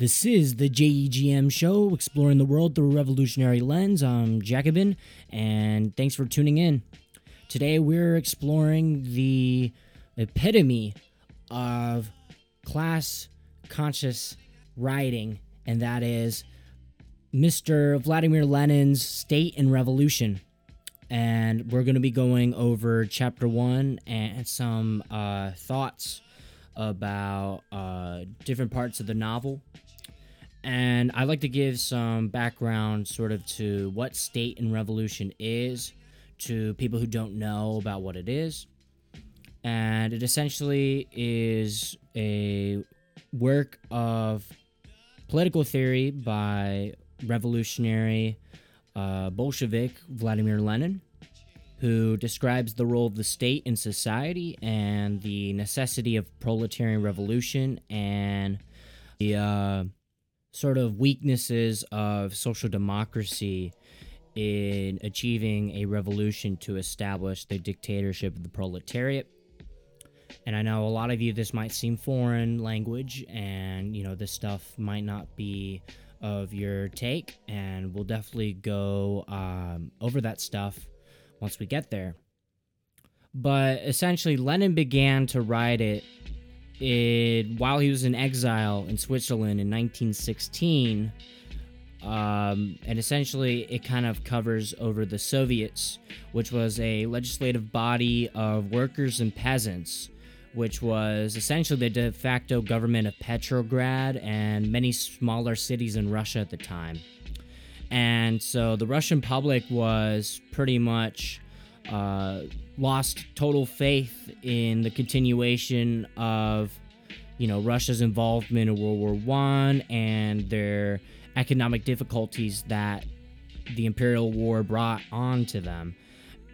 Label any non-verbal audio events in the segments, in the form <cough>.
This is the JEGM show, exploring the world through a revolutionary lens. I'm Jacobin, and thanks for tuning in. Today, we're exploring the epitome of class conscious writing, and that is Mr. Vladimir Lenin's State and Revolution. And we're going to be going over chapter one and some uh, thoughts about uh, different parts of the novel. And I'd like to give some background sort of to what state and revolution is to people who don't know about what it is. And it essentially is a work of political theory by revolutionary uh, Bolshevik Vladimir Lenin who describes the role of the state in society and the necessity of proletarian revolution and the uh, sort of weaknesses of social democracy in achieving a revolution to establish the dictatorship of the proletariat. And I know a lot of you, this might seem foreign language, and you know, this stuff might not be of your take, and we'll definitely go um, over that stuff once we get there. But essentially, Lenin began to write it, it while he was in exile in Switzerland in 1916. Um, and essentially, it kind of covers over the Soviets, which was a legislative body of workers and peasants, which was essentially the de facto government of Petrograd and many smaller cities in Russia at the time. And so the Russian public was pretty much uh, lost total faith in the continuation of, you know, Russia's involvement in World War One and their economic difficulties that the Imperial War brought on to them.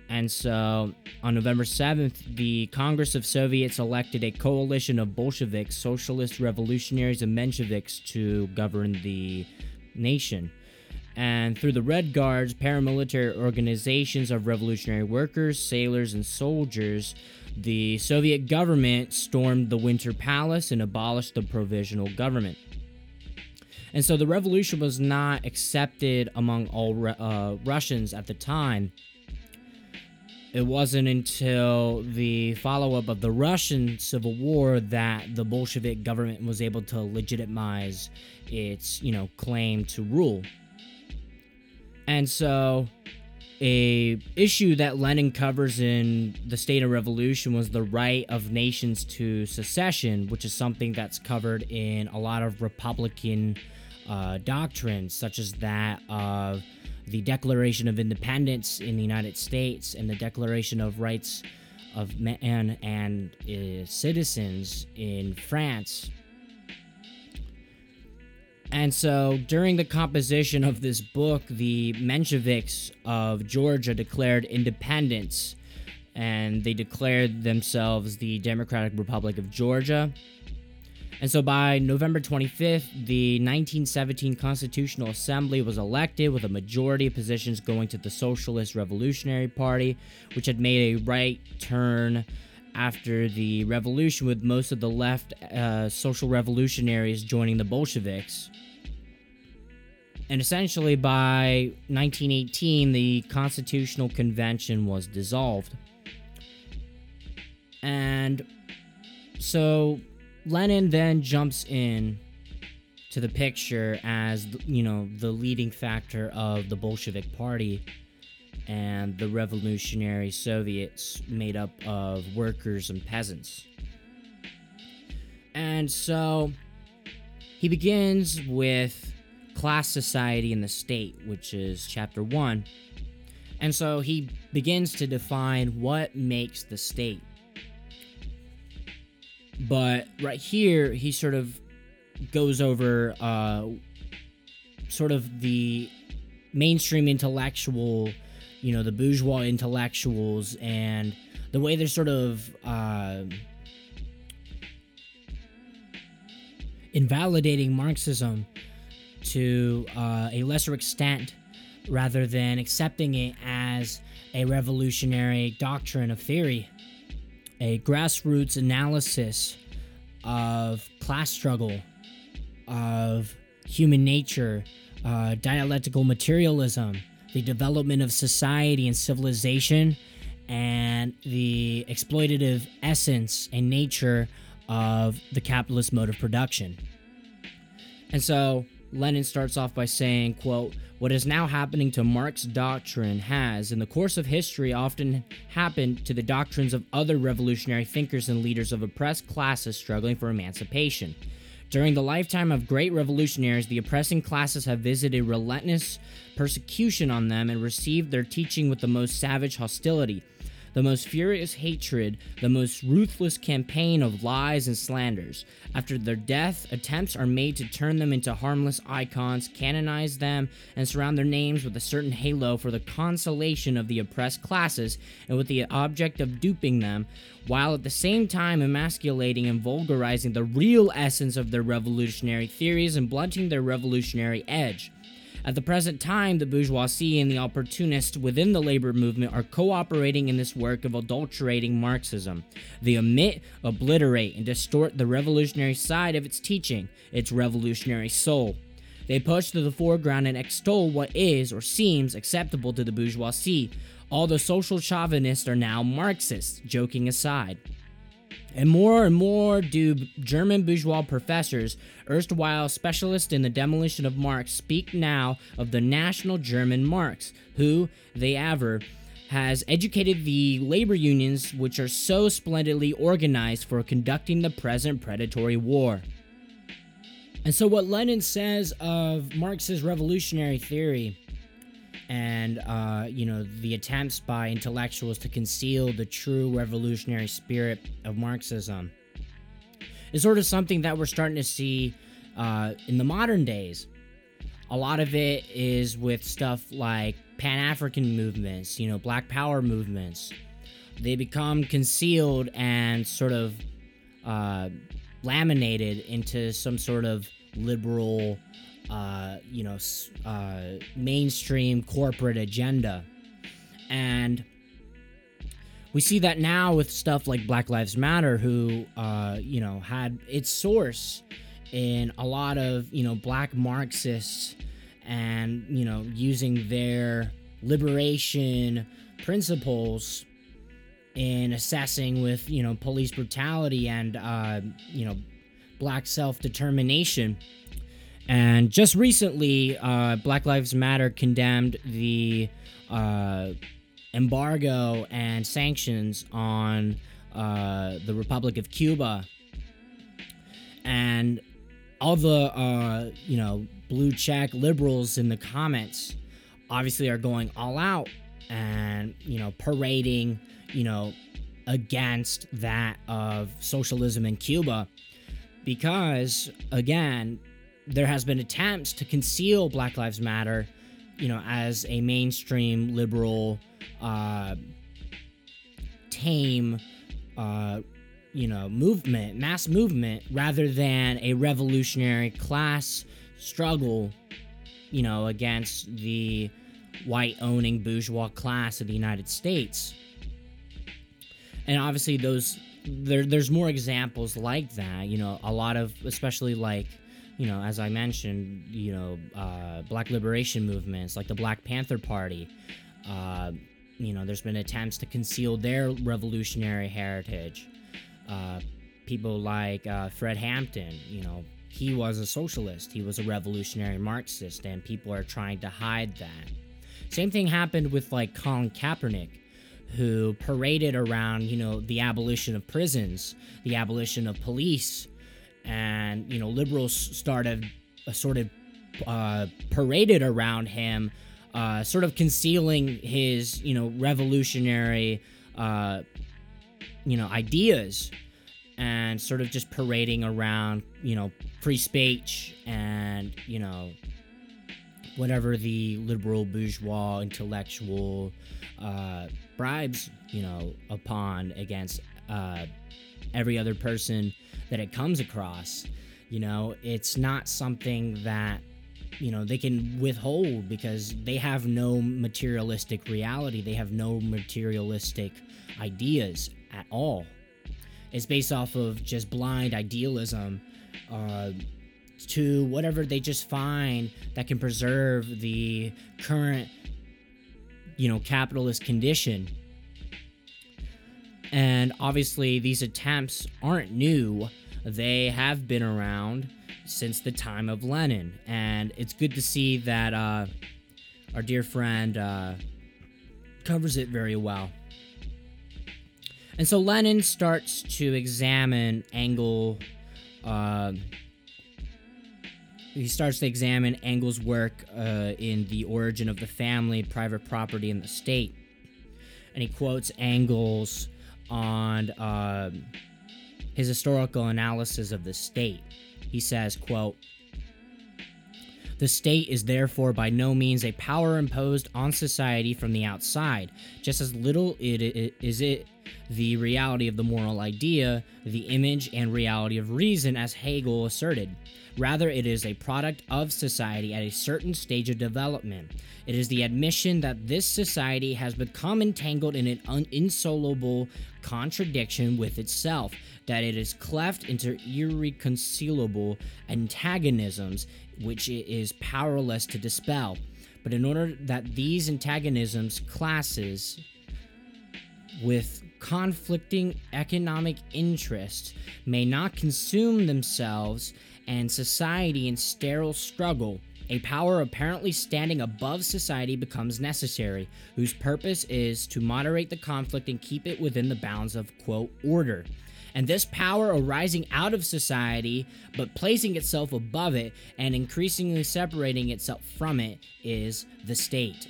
And so on November 7th, the Congress of Soviets elected a coalition of Bolsheviks, socialist revolutionaries, and Mensheviks to govern the nation and through the Red Guards, paramilitary organizations of revolutionary workers, sailors, and soldiers, the Soviet government stormed the Winter Palace and abolished the provisional government. And so the revolution was not accepted among all uh, Russians at the time. It wasn't until the follow up of the Russian Civil War that the Bolshevik government was able to legitimize its, you know, claim to rule. And so a issue that Lenin covers in the State of Revolution was the right of nations to secession, which is something that's covered in a lot of Republican uh, doctrines, such as that of the Declaration of Independence in the United States and the Declaration of Rights of Man and uh, Citizens in France and so during the composition of this book, the Mensheviks of Georgia declared independence and they declared themselves the Democratic Republic of Georgia. And so by November 25th, the 1917 Constitutional Assembly was elected with a majority of positions going to the Socialist Revolutionary Party, which had made a right turn after the revolution, with most of the left uh, social revolutionaries joining the Bolsheviks. And essentially, by 1918, the Constitutional Convention was dissolved. And so Lenin then jumps in to the picture as, you know, the leading factor of the Bolshevik Party and the revolutionary Soviets made up of workers and peasants. And so he begins with class society and the state, which is chapter 1. And so he begins to define what makes the state. But right here, he sort of goes over uh, sort of the mainstream intellectual you know the bourgeois intellectuals and the way they're sort of uh, invalidating Marxism to uh, a lesser extent rather than accepting it as a revolutionary doctrine of theory, a grassroots analysis of class struggle of human nature, uh, dialectical materialism, the development of society and civilization, and the exploitative essence and nature of the capitalist mode of production. And so Lenin starts off by saying, quote, what is now happening to Marx's doctrine has, in the course of history, often happened to the doctrines of other revolutionary thinkers and leaders of oppressed classes struggling for emancipation. During the lifetime of great revolutionaries, the oppressing classes have visited relentless persecution on them and received their teaching with the most savage hostility the most furious hatred, the most ruthless campaign of lies and slanders. After their death, attempts are made to turn them into harmless icons, canonize them, and surround their names with a certain halo for the consolation of the oppressed classes and with the object of duping them, while at the same time emasculating and vulgarizing the real essence of their revolutionary theories and blunting their revolutionary edge. At the present time, the bourgeoisie and the opportunists within the labor movement are cooperating in this work of adulterating Marxism. They omit, obliterate, and distort the revolutionary side of its teaching, its revolutionary soul. They push to the foreground and extol what is or seems acceptable to the bourgeoisie. All the social chauvinists are now Marxists, joking aside. And more and more do German bourgeois professors, erstwhile specialists in the demolition of Marx, speak now of the national German Marx, who, they aver, has educated the labor unions which are so splendidly organized for conducting the present predatory war. And so, what Lenin says of Marx's revolutionary theory and uh, you know the attempts by intellectuals to conceal the true revolutionary spirit of Marxism is sort of something that we're starting to see uh, in the modern days. A lot of it is with stuff like Pan African movements, you know, Black Power movements. They become concealed and sort of uh, laminated into some sort of liberal uh, you know, uh, mainstream corporate agenda. And we see that now with stuff like Black Lives Matter, who, uh, you know, had its source in a lot of, you know, black Marxists and, you know, using their liberation principles in assessing with, you know, police brutality and, uh, you know, black self determination and just recently, uh, Black Lives Matter condemned the uh, embargo and sanctions on uh, the Republic of Cuba. And all the, uh, you know, blue check liberals in the comments obviously are going all out and, you know, parading, you know, against that of socialism in Cuba. Because, again, there has been attempts to conceal Black Lives Matter, you know, as a mainstream liberal, uh, tame, uh, you know, movement, mass movement, rather than a revolutionary class struggle, you know, against the white owning bourgeois class of the United States. And obviously, those there, there's more examples like that. You know, a lot of, especially like you know, as I mentioned, you know, uh, black liberation movements like the Black Panther Party. Uh, you know, there's been attempts to conceal their revolutionary heritage. Uh, people like uh, Fred Hampton, you know, he was a socialist, he was a revolutionary Marxist, and people are trying to hide that. Same thing happened with like Colin Kaepernick, who paraded around, you know, the abolition of prisons, the abolition of police, and you know liberals started uh, sort of uh, paraded around him, uh, sort of concealing his you know revolutionary uh, you know ideas and sort of just parading around you know free speech and you know whatever the liberal bourgeois intellectual uh, bribes you know upon against uh, every other person that it comes across. You know, it's not something that you know they can withhold because they have no materialistic reality. They have no materialistic ideas at all. It's based off of just blind idealism uh, to whatever they just find that can preserve the current you know capitalist condition and obviously these attempts aren't new. They have been around since the time of lenin. And it's good to see that uh, our dear friend uh, covers it very well. And so lenin starts to examine Engel uh, he starts to examine Engel's work uh, in The Origin of the Family, Private Property, and the State. And he quotes Engels on uh, his historical analysis of the state. He says, quote, the state is therefore by no means a power imposed on society from the outside. Just as little it, it is it the reality of the moral idea, the image and reality of reason, as Hegel asserted. Rather, it is a product of society at a certain stage of development. It is the admission that this society has become entangled in an un- insoluble contradiction with itself, that it is cleft into irreconcilable antagonisms which it is powerless to dispel. But in order that these antagonisms, classes, with conflicting economic interests may not consume themselves and society in sterile struggle, a power apparently standing above society becomes necessary, whose purpose is to moderate the conflict and keep it within the bounds of, quote, order. And this power arising out of society, but placing itself above it and increasingly separating itself from it, is the state.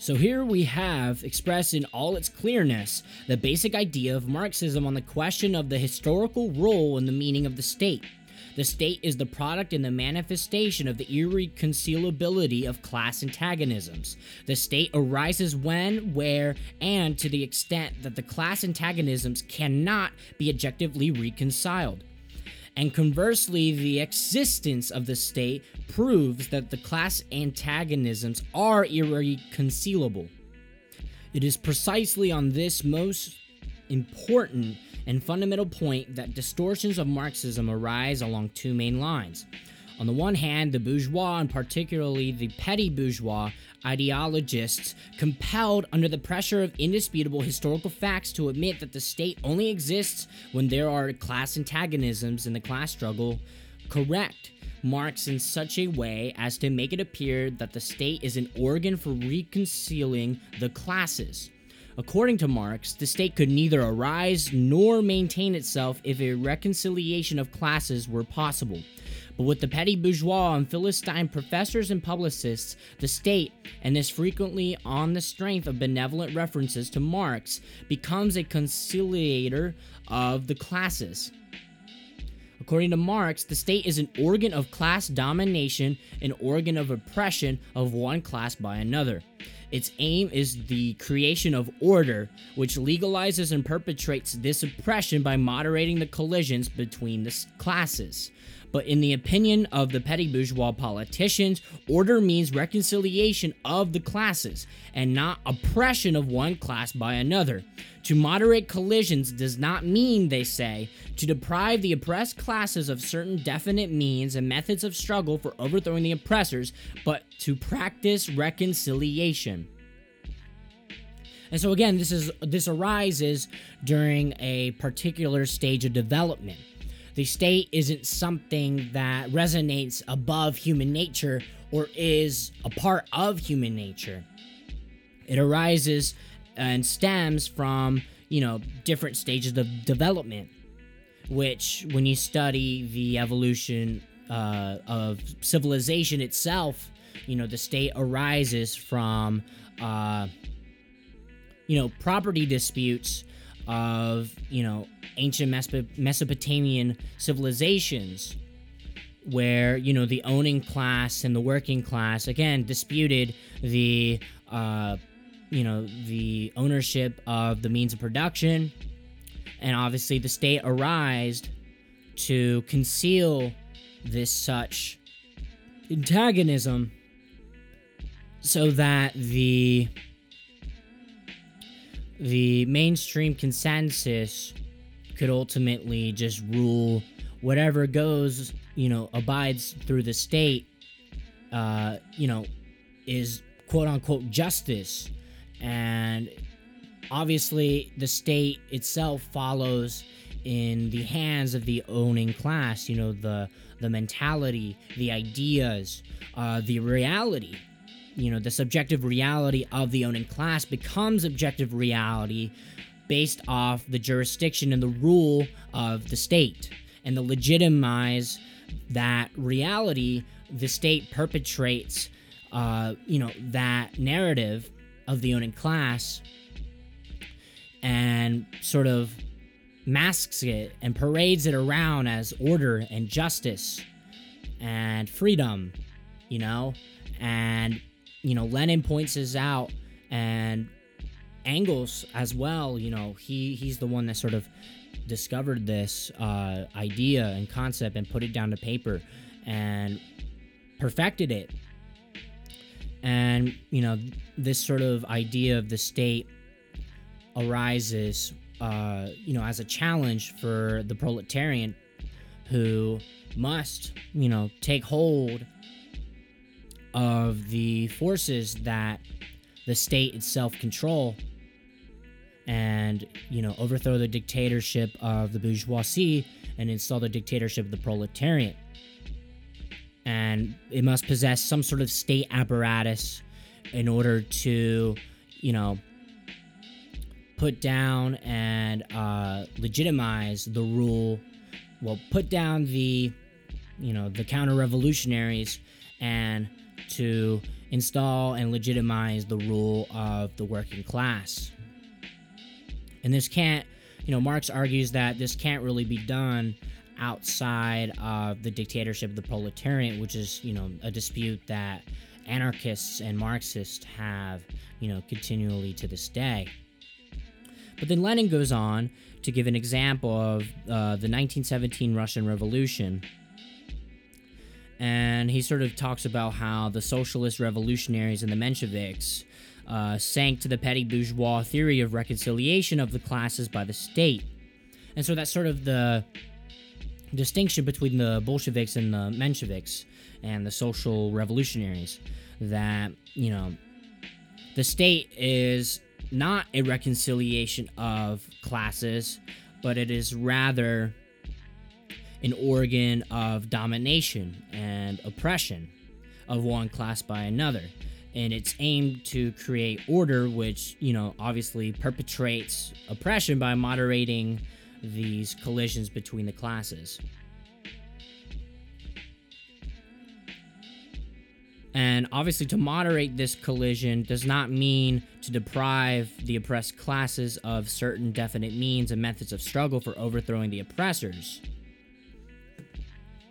So here we have, expressed in all its clearness, the basic idea of Marxism on the question of the historical role and the meaning of the state. The state is the product and the manifestation of the irreconcilability of class antagonisms. The state arises when, where, and to the extent that the class antagonisms cannot be objectively reconciled and conversely, the existence of the state proves that the class antagonisms are irreconcilable. It is precisely on this most important and fundamental point that distortions of Marxism arise along two main lines. On the one hand, the bourgeois, and particularly the petty bourgeois, ideologists compelled under the pressure of indisputable historical facts to admit that the state only exists when there are class antagonisms in the class struggle, correct Marx in such a way as to make it appear that the state is an organ for reconciling the classes. According to Marx, the state could neither arise nor maintain itself if a reconciliation of classes were possible. But with the petty bourgeois and Philistine professors and publicists, the state, and this frequently on the strength of benevolent references to Marx, becomes a conciliator of the classes. According to Marx, the state is an organ of class domination, an organ of oppression of one class by another. Its aim is the creation of order, which legalizes and perpetrates this oppression by moderating the collisions between the classes. But in the opinion of the petty bourgeois politicians, order means reconciliation of the classes and not oppression of one class by another. To moderate collisions does not mean, they say, to deprive the oppressed classes of certain definite means and methods of struggle for overthrowing the oppressors, but to practice reconciliation. And so again, this is this arises during a particular stage of development. The state isn't something that resonates above human nature or is a part of human nature. It arises and stems from, you know, different stages of development, which, when you study the evolution uh, of civilization itself, you know, the state arises from, uh, you know, property disputes of, you know, ancient Mesopotamian civilizations where, you know, the owning class and the working class, again, disputed the, uh, you know, the ownership of the means of production. And obviously, the state arised to conceal this such antagonism so that the the mainstream consensus could ultimately just rule whatever goes, you know, abides through the state, uh, you know, is quote unquote justice. And obviously, the state itself follows in the hands of the owning class, you know, the, the mentality, the ideas, uh, the reality. You know, the subjective reality of the owning class becomes objective reality based off the jurisdiction and the rule of the state. And to legitimize that reality, the state perpetrates, uh, you know, that narrative of the owning class and sort of masks it and parades it around as order and justice and freedom, you know? And, you know, Lenin points this out and Engels as well, you know, he he's the one that sort of discovered this uh, idea and concept and put it down to paper and perfected it. And you know, this sort of idea of the state arises, uh, you know, as a challenge for the proletarian who must, you know, take hold of the forces that the state itself control and you know overthrow the dictatorship of the bourgeoisie and install the dictatorship of the proletariat. And it must possess some sort of state apparatus in order to you know put down and uh, legitimize the rule. Well put down the you know the counter revolutionaries and to install and legitimize the rule of the working class and this can't, you know, Marx argues that this can't really be done outside of the dictatorship of the proletariat, which is, you know, a dispute that anarchists and Marxists have, you know, continually to this day. But then Lenin goes on to give an example of uh, the 1917 Russian Revolution. And he sort of talks about how the socialist revolutionaries and the Mensheviks uh, sank to the petty bourgeois theory of reconciliation of the classes by the state. And so that's sort of the distinction between the Bolsheviks and the Mensheviks and the social revolutionaries that, you know, the state is not a reconciliation of classes, but it is rather an organ of domination and oppression of one class by another and it's aimed to create order, which, you know, obviously perpetrates oppression by moderating these collisions between the classes. And obviously, to moderate this collision does not mean to deprive the oppressed classes of certain definite means and methods of struggle for overthrowing the oppressors,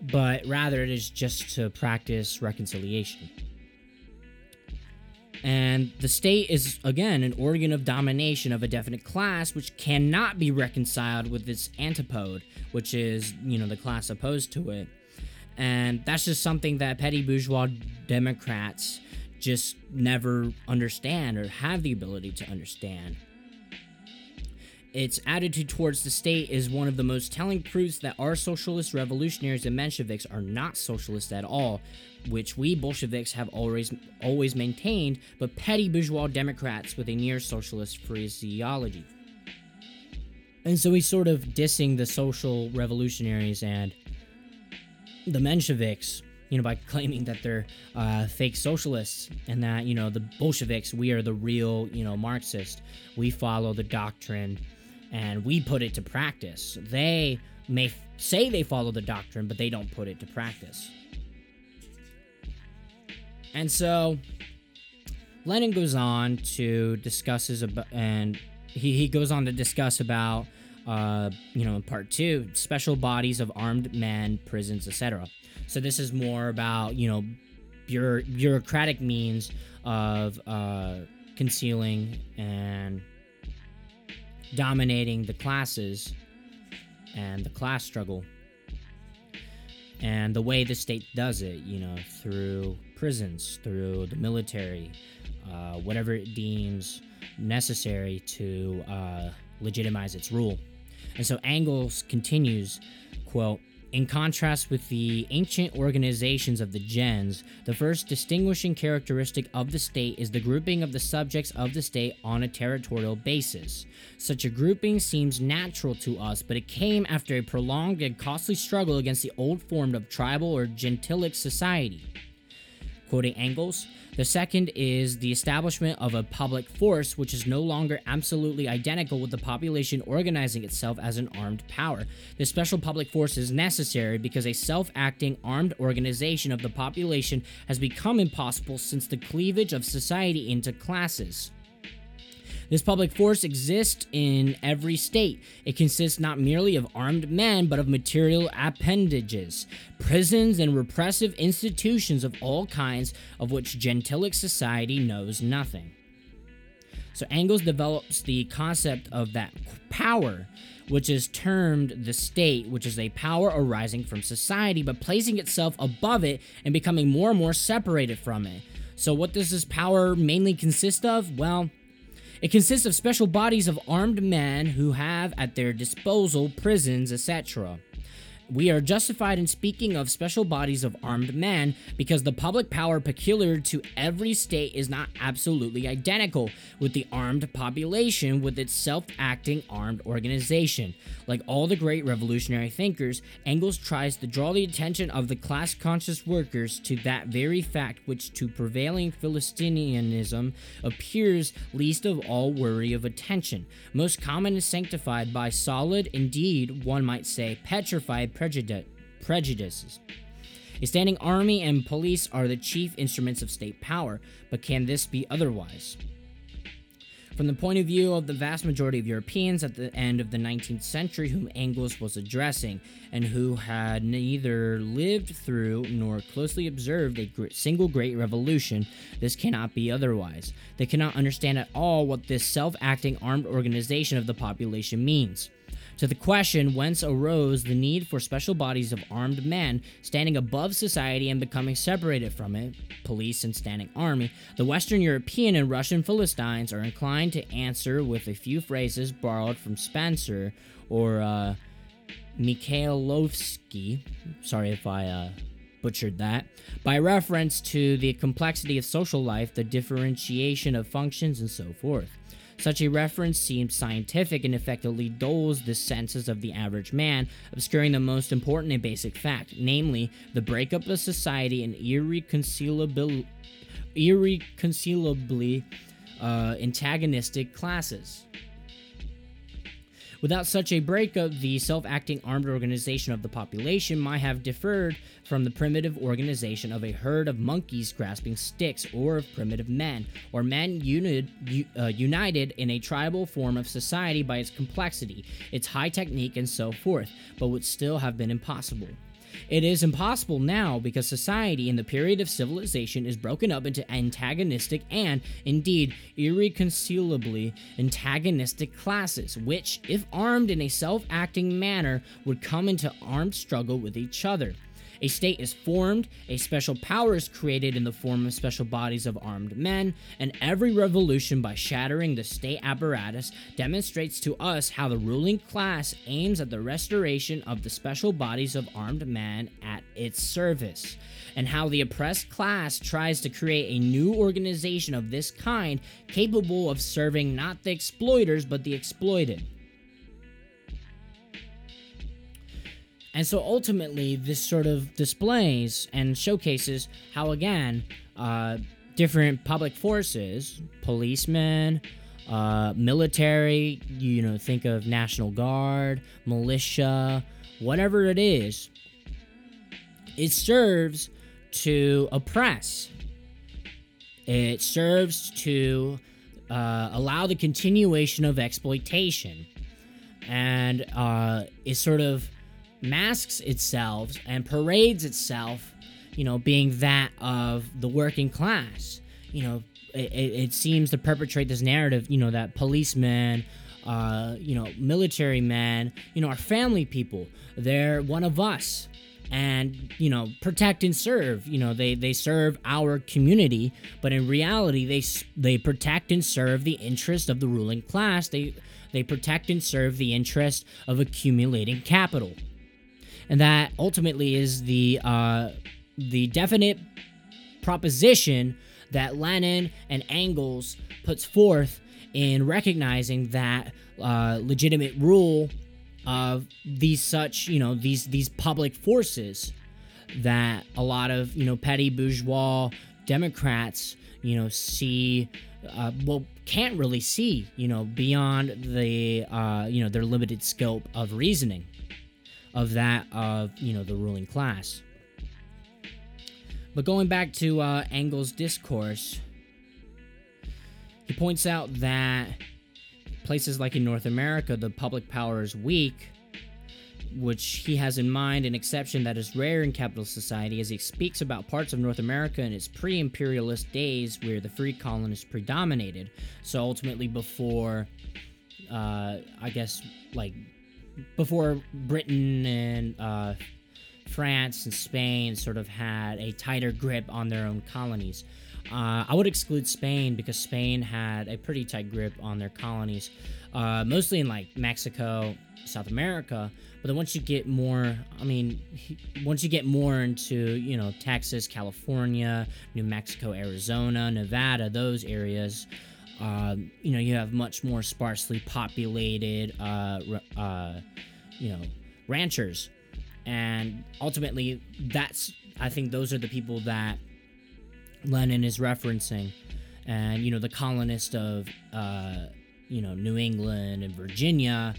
but rather it is just to practice reconciliation. And the state is, again, an organ of domination of a definite class, which cannot be reconciled with its antipode, which is, you know, the class opposed to it. And that's just something that petty bourgeois Democrats just never understand or have the ability to understand. Its attitude towards the state is one of the most telling proofs that our socialist revolutionaries and Mensheviks are not socialist at all, which we Bolsheviks have always always maintained, but petty bourgeois Democrats with a near socialist phraseology. And so he's sort of dissing the social revolutionaries and the Mensheviks, you know, by claiming that they're uh, fake socialists and that, you know, the Bolsheviks, we are the real, you know, Marxist. We follow the doctrine and we put it to practice. They may f- say they follow the doctrine, but they don't put it to practice. And so Lenin goes on to discusses about, and he, he goes on to discuss about, uh, you know, in part two, special bodies of armed men, prisons, etc. So this is more about, you know, bureau- bureaucratic means of uh, concealing and dominating the classes and the class struggle and the way the state does it, you know, through prisons, through the military, uh, whatever it deems necessary to uh, legitimize its rule. And so Engels continues, quote, In contrast with the ancient organizations of the gens, the first distinguishing characteristic of the state is the grouping of the subjects of the state on a territorial basis. Such a grouping seems natural to us, but it came after a prolonged and costly struggle against the old form of tribal or gentilic society. Quoting Engels, the second is the establishment of a public force which is no longer absolutely identical with the population organizing itself as an armed power. This special public force is necessary because a self acting armed organization of the population has become impossible since the cleavage of society into classes. This public force exists in every state. It consists not merely of armed men, but of material appendages, prisons, and repressive institutions of all kinds, of which gentilic society knows nothing. So Engels develops the concept of that power, which is termed the state, which is a power arising from society, but placing itself above it and becoming more and more separated from it. So, what does this power mainly consist of? Well, it consists of special bodies of armed men who have at their disposal prisons, etc. We are justified in speaking of special bodies of armed men because the public power peculiar to every state is not absolutely identical with the armed population with its self acting armed organization. Like all the great revolutionary thinkers, Engels tries to draw the attention of the class conscious workers to that very fact which to prevailing Philistinianism appears least of all worthy of attention. Most common and sanctified by solid, indeed, one might say, petrified prejudices. A standing army and police are the chief instruments of state power, but can this be otherwise? From the point of view of the vast majority of Europeans at the end of the 19th century, whom Engels was addressing, and who had neither lived through nor closely observed a single great revolution, this cannot be otherwise. They cannot understand at all what this self acting armed organization of the population means. To the question whence arose the need for special bodies of armed men standing above society and becoming separated from it, police and standing army, the Western European and Russian Philistines are inclined to answer with a few phrases borrowed from Spencer or uh, Mikhailovsky. Sorry if I uh, butchered that. By reference to the complexity of social life, the differentiation of functions, and so forth. Such a reference seems scientific and effectively dulls the senses of the average man, obscuring the most important and basic fact, namely the breakup of society in irreconcilable, irreconcilably uh, antagonistic classes. Without such a breakup, the self acting armed organization of the population might have differed from the primitive organization of a herd of monkeys grasping sticks or of primitive men, or men unid, uh, united in a tribal form of society by its complexity, its high technique, and so forth, but would still have been impossible. It is impossible now because society in the period of civilization is broken up into antagonistic and, indeed, irreconcilably antagonistic classes, which, if armed in a self acting manner, would come into armed struggle with each other. A state is formed, a special power is created in the form of special bodies of armed men, and every revolution, by shattering the state apparatus, demonstrates to us how the ruling class aims at the restoration of the special bodies of armed men at its service, and how the oppressed class tries to create a new organization of this kind capable of serving not the exploiters but the exploited. And so ultimately, this sort of displays and showcases how, again, uh, different public forces, policemen, uh, military, you know, think of National Guard, militia, whatever it is, it serves to oppress. It serves to uh, allow the continuation of exploitation. And uh, is sort of masks itself and parades itself, you know, being that of the working class. You know, it, it seems to perpetrate this narrative, you know, that policemen, uh, you know, military men, you know, are family people. They're one of us. And you know, protect and serve. You know, they they serve our community, but in reality, they they protect and serve the interest of the ruling class. They they protect and serve the interest of accumulating capital. And that ultimately is the uh, the definite proposition that Lenin and Engels puts forth in recognizing that uh, legitimate rule of these such you know these these public forces that a lot of you know petty bourgeois Democrats you know see uh, well can't really see you know beyond the uh, you know their limited scope of reasoning of that of you know the ruling class but going back to uh, Engels' discourse he points out that places like in North America the public power is weak which he has in mind an exception that is rare in capitalist society as he speaks about parts of North America in its pre imperialist days where the free colonists predominated. So ultimately, before, uh, I guess, like, before Britain and uh, France and Spain sort of had a tighter grip on their own colonies. Uh, I would exclude Spain because Spain had a pretty tight grip on their colonies, uh, mostly in like Mexico, South America. But then once you get more, I mean, once you get more into, you know, Texas, California, New Mexico, Arizona, Nevada, those areas, uh, you know, you have much more sparsely populated, uh, uh, you know, ranchers. And ultimately, that's, I think those are the people that Lenin is referencing. And, you know, the colonists of, uh, you know, New England and Virginia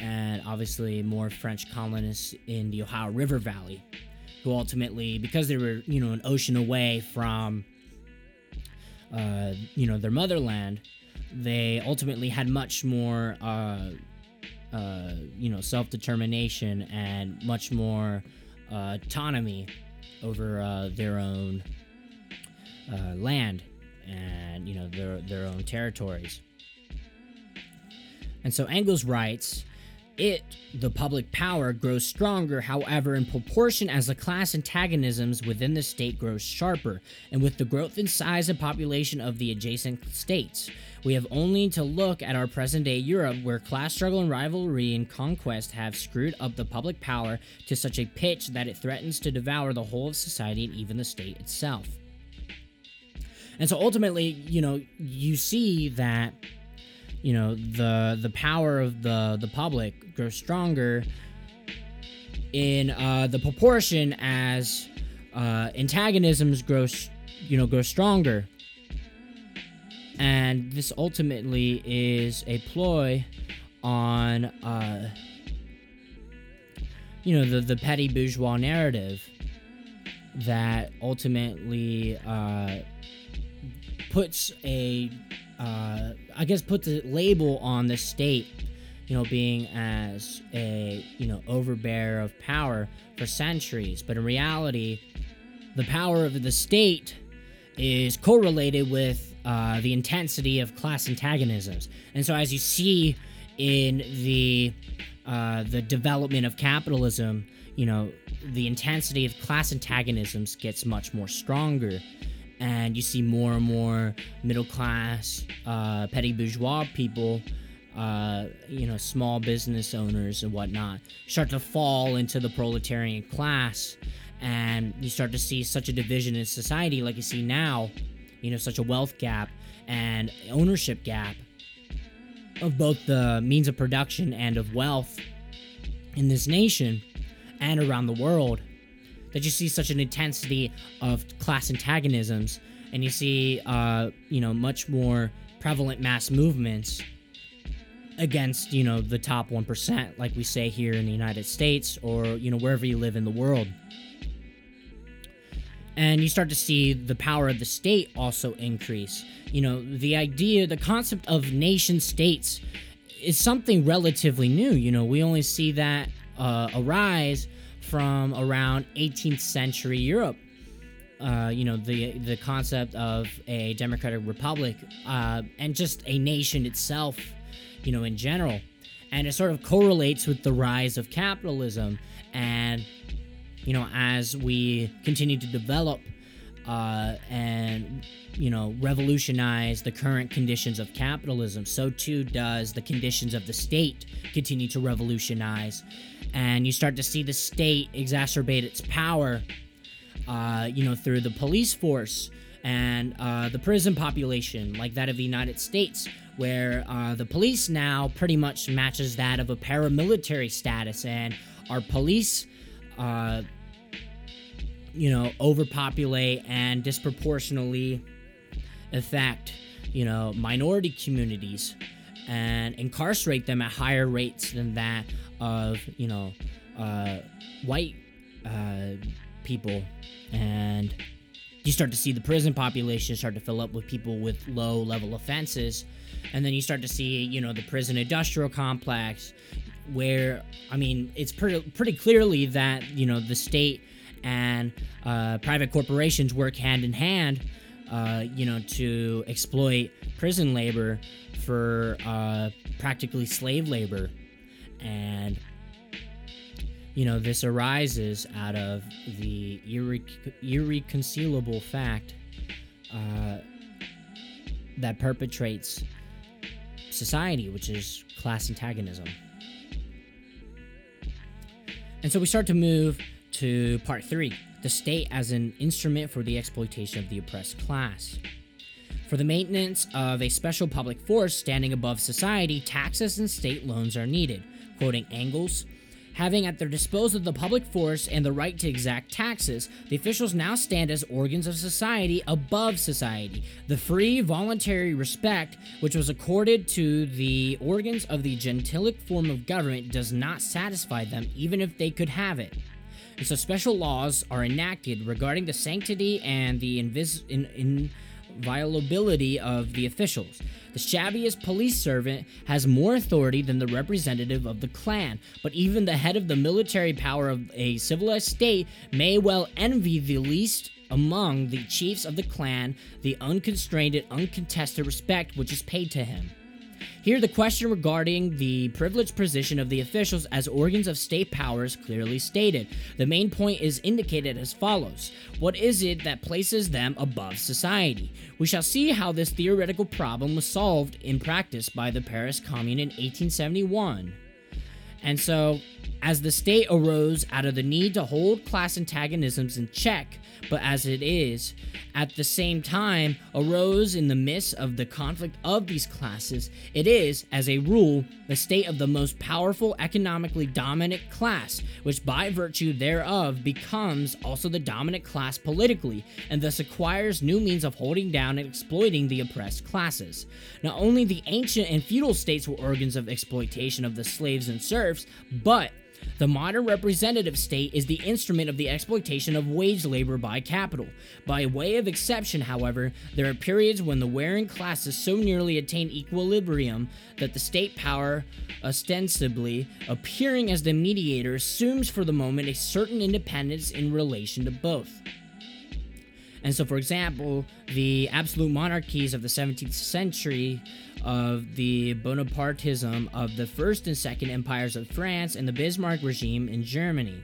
and obviously more French colonists in the Ohio River Valley, who ultimately, because they were, you know, an ocean away from, uh, you know, their motherland, they ultimately had much more, uh, uh, you know, self determination and much more uh, autonomy over uh, their own uh, land and, you know, their, their own territories. And so Engels writes it, the public power, grows stronger, however, in proportion as the class antagonisms within the state grows sharper, and with the growth in size and population of the adjacent states. We have only to look at our present day Europe, where class struggle and rivalry and conquest have screwed up the public power to such a pitch that it threatens to devour the whole of society and even the state itself. And so ultimately, you know, you see that you know the the power of the the public grows stronger in uh, the proportion as uh, antagonisms grow you know grow stronger. And this ultimately is a ploy on uh, you know the the petty bourgeois narrative that ultimately uh, puts a uh, I guess puts a label on the state, you know, being as a you know overbearer of power for centuries. But in reality, the power of the state is correlated with uh, the intensity of class antagonisms. And so, as you see in the uh, the development of capitalism, you know, the intensity of class antagonisms gets much more stronger and you see more and more middle class, uh, petty bourgeois people, uh, you know, small business owners and whatnot, start to fall into the proletarian class, and you start to see such a division in society, like you see now, you know, such a wealth gap and ownership gap of both the means of production and of wealth in this nation and around the world that you see such an intensity of class antagonisms, and you see, uh, you know, much more prevalent mass movements against, you know, the top 1%, like we say here in the United States or, you know, wherever you live in the world. And you start to see the power of the state also increase. You know, the idea, the concept of nation states is something relatively new. You know, we only see that uh, arise from around 18th century Europe. Uh, you know the the concept of a democratic republic uh, and just a nation itself, you know, in general, and it sort of correlates with the rise of capitalism. And you know, as we continue to develop uh, and you know revolutionize the current conditions of capitalism, so too does the conditions of the state continue to revolutionize and you start to see the state exacerbate its power, uh, you know, through the police force and uh, the prison population, like that of the United States, where uh, the police now pretty much matches that of a paramilitary status, and our police, uh, you know, overpopulate and disproportionately affect, you know, minority communities and incarcerate them at higher rates than that of, you know, uh, white uh, people. And you start to see the prison population start to fill up with people with low level offenses. And then you start to see, you know, the prison industrial complex where, I mean, it's pretty, pretty clearly that, you know, the state and uh, private corporations work hand in hand, uh, you know, to exploit prison labor for uh, practically slave labor. And, you know, this arises out of the irre- irreconcilable fact uh, that perpetrates society, which is class antagonism. And so we start to move to part three the state as an instrument for the exploitation of the oppressed class. For the maintenance of a special public force standing above society, taxes and state loans are needed. Quoting Engels, having at their disposal the public force and the right to exact taxes, the officials now stand as organs of society above society. The free, voluntary respect which was accorded to the organs of the gentilic form of government does not satisfy them, even if they could have it. And so special laws are enacted regarding the sanctity and the invis- in- inviolability of the officials. The shabbiest police servant has more authority than the representative of the clan, but even the head of the military power of a civilized state may well envy the least among the chiefs of the clan the unconstrained and uncontested respect which is paid to him. Here, the question regarding the privileged position of the officials as organs of state power is clearly stated. The main point is indicated as follows What is it that places them above society? We shall see how this theoretical problem was solved in practice by the Paris Commune in 1871. And so, as the state arose out of the need to hold class antagonisms in check, but as it is, at the same time, arose in the midst of the conflict of these classes, it is, as a rule, the state of the most powerful economically dominant class, which by virtue thereof becomes also the dominant class politically, and thus acquires new means of holding down and exploiting the oppressed classes. Not only the ancient and feudal states were organs of exploitation of the slaves and serfs, but the modern representative state is the instrument of the exploitation of wage labor by capital. By way of exception, however, there are periods when the wearing classes so nearly attain equilibrium that the state power, ostensibly appearing as the mediator, assumes for the moment a certain independence in relation to both. And so, for example, the absolute monarchies of the 17th century, of the Bonapartism of the First and Second Empires of France, and the Bismarck regime in Germany.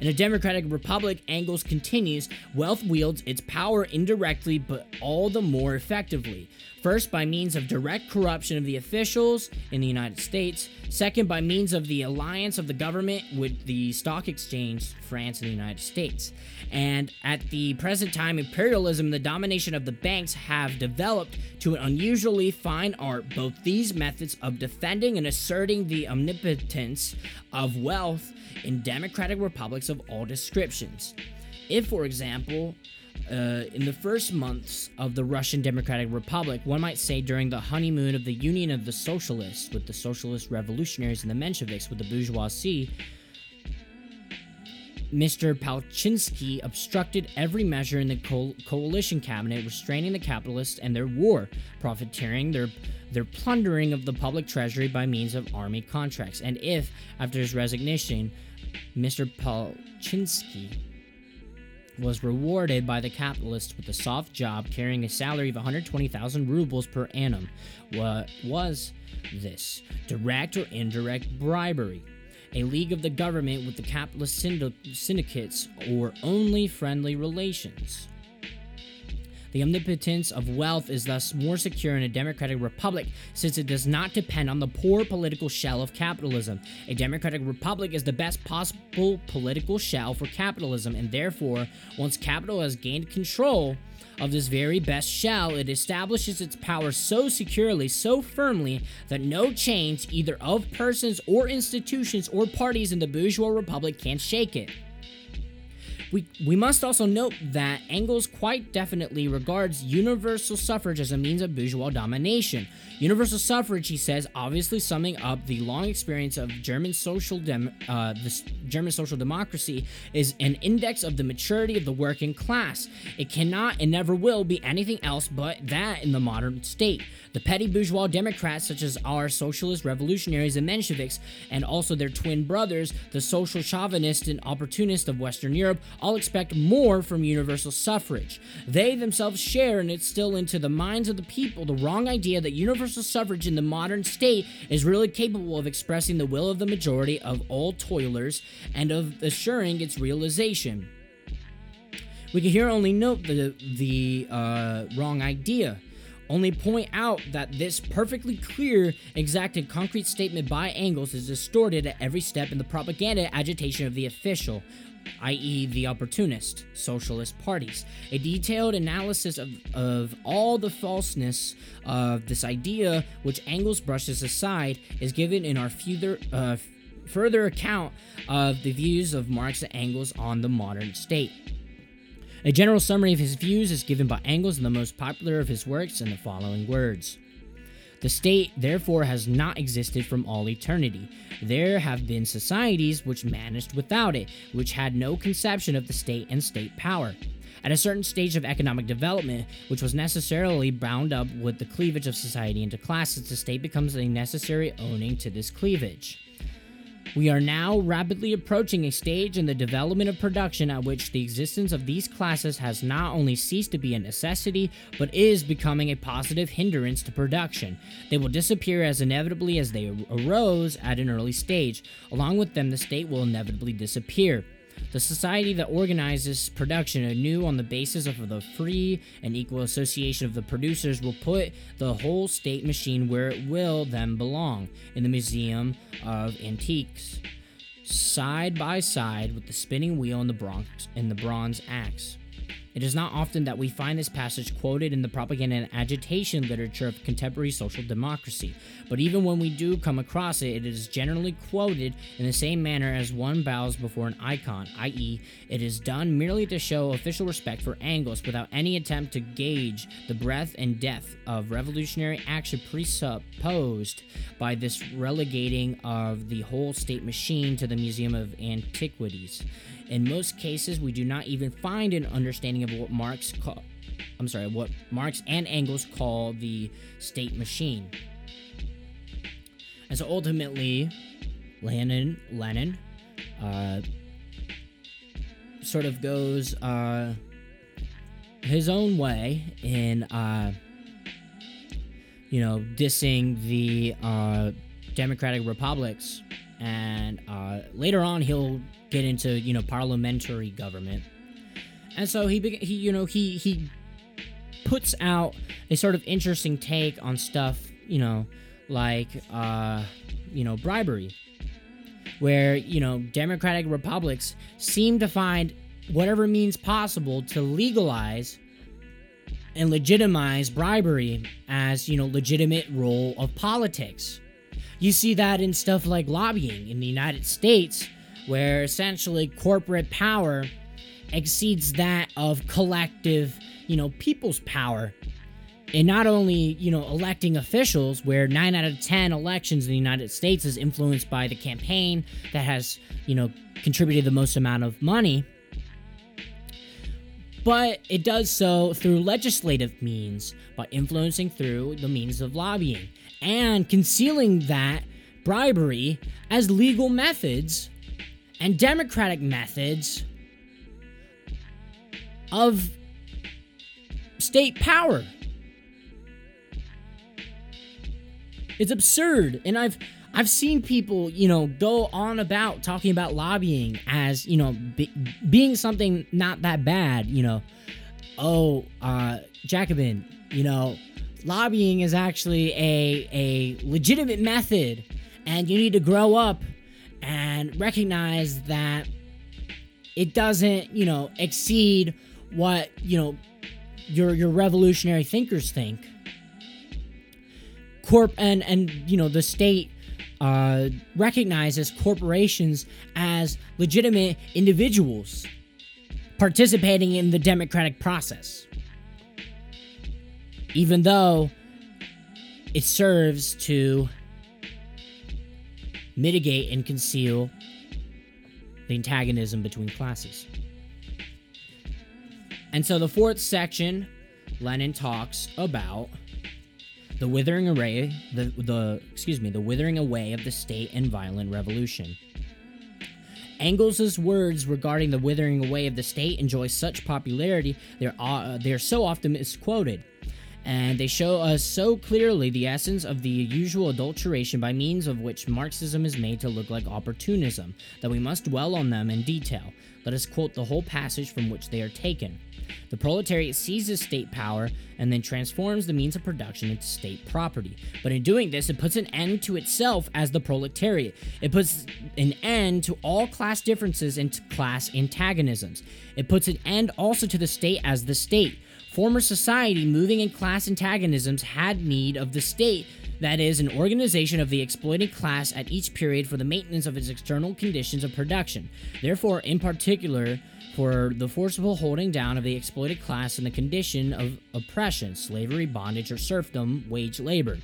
In a democratic republic, Engels continues, wealth wields its power indirectly but all the more effectively. First, by means of direct corruption of the officials in the United States. Second, by means of the alliance of the government with the stock exchange, France and the United States. And at the present time, imperialism and the domination of the banks have developed to an unusually fine art both these methods of defending and asserting the omnipotence of wealth in democratic republics of all descriptions. If, for example, uh, in the first months of the Russian Democratic Republic, one might say during the honeymoon of the Union of the Socialists with the Socialist Revolutionaries and the Mensheviks with the bourgeoisie, Mr. Palchinsky obstructed every measure in the co- coalition cabinet restraining the capitalists and their war, profiteering their their plundering of the public treasury by means of army contracts. And if, after his resignation, Mr. Palchinsky was rewarded by the capitalists with a soft job carrying a salary of 120,000 rubles per annum. What was this? Direct or indirect bribery? A league of the government with the capitalist syndicates, or only friendly relations? The omnipotence of wealth is thus more secure in a democratic republic since it does not depend on the poor political shell of capitalism. A democratic republic is the best possible political shell for capitalism, and therefore, once capital has gained control, of this very best shell, it establishes its power so securely, so firmly, that no change, either of persons or institutions or parties in the bourgeois republic, can shake it. We, must also note that Engels quite definitely regards universal suffrage as a means of bourgeois domination. Universal suffrage, he says, obviously summing up the long experience of German social dem- uh, German social democracy, is an index of the maturity of the working class. It cannot and never will be anything else but that in the modern state. The petty bourgeois Democrats, such as our socialist revolutionaries and Mensheviks, and also their twin brothers, the social chauvinists and opportunists of Western Europe, all expect more from universal suffrage. They themselves share and instill into the minds of the people the wrong idea that universal suffrage in the modern state is really capable of expressing the will of the majority of all toilers and of assuring its realization. We can here only note the the uh, wrong idea only point out that this perfectly clear, exact, and concrete statement by Engels is distorted at every step in the propaganda agitation of the official, i.e., the opportunist socialist parties. A detailed analysis of, of all the falseness of this idea, which Engels brushes aside, is given in our uh, further account of the views of Marx and Engels on the modern state. A general summary of his views is given by Engels in the most popular of his works in the following words. The state, therefore, has not existed from all eternity. There have been societies which managed without it, which had no conception of the state and state power. At a certain stage of economic development, which was necessarily bound up with the cleavage of society into classes, the state becomes a necessary owning to this cleavage. We are now rapidly approaching a stage in the development of production at which the existence of these classes has not only ceased to be a necessity, but is becoming a positive hindrance to production. They will disappear as inevitably as they arose at an early stage. Along with them, the state will inevitably disappear. The society that organizes production anew on the basis of the free and equal association of the producers will put the whole state machine where it will then belong in the Museum of Antiques, side by side with the spinning wheel and the bronze, and the bronze axe. It is not often that we find this passage quoted in the propaganda and agitation literature of contemporary social democracy, but even when we do come across it, it is generally quoted in the same manner as one bows before an icon, i.e., it is done merely to show official respect for Engels without any attempt to gauge the breadth and depth of revolutionary action presupposed by this relegating of the whole state machine to the Museum of Antiquities. In most cases, we do not even find an understanding of what Marx call, I'm sorry, what Marx and Engels call the state machine. And so ultimately, Lenin, Lenin, uh, sort of goes uh, his own way in, uh, you know, dissing the uh, democratic republics, and uh, later on he'll get into you know parliamentary government, and so he he you know he he puts out a sort of interesting take on stuff you know like uh you know bribery where you know democratic republics seem to find whatever means possible to legalize and legitimize bribery as you know legitimate role of politics. You see that in stuff like lobbying in the united states where essentially corporate power exceeds that of collective, you know, people's power. And not only, you know, electing officials, where 9 out of 10 elections in the United States is influenced by the campaign that has, you know, contributed the most amount of money, but it does so through legislative means by influencing through the means of lobbying and concealing that bribery as legal methods and democratic methods of state power. It's absurd, and I've I've seen people, you know, go on about talking about lobbying as, you know, be, being something not that bad, you know. oh, uh, Jacobin, you know, lobbying is actually a, a legitimate method, and you need to grow up and recognize that it doesn't, you know, exceed what, you know, your your revolutionary thinkers think. Corp and and you know the state uh, recognizes corporations as legitimate individuals participating in the democratic process. Even though it serves to mitigate and conceal the antagonism between classes. And so the fourth section, Lenin talks about the withering array, the, the excuse me, the withering away of the state and violent revolution. Engels' words regarding the withering away of the state enjoy such popularity, they're, uh, they're so often misquoted. And they show us so clearly the essence of the usual adulteration by means of which Marxism is made to look like opportunism, that we must dwell on them in detail. Let us quote the whole passage from which they are taken. The proletariat seizes state power and then transforms the means of production into state property. But in doing this, it puts an end to itself as the proletariat. It puts an end to all class differences and class antagonisms. It puts an end also to the state as the state. Former society, moving in class antagonisms, had need of the state that is, an organization of the exploited class at each period for the maintenance of its external conditions of production. Therefore, in particular, for the forcible holding down of the exploited class in the condition of oppression, slavery, bondage, or serfdom, wage labor,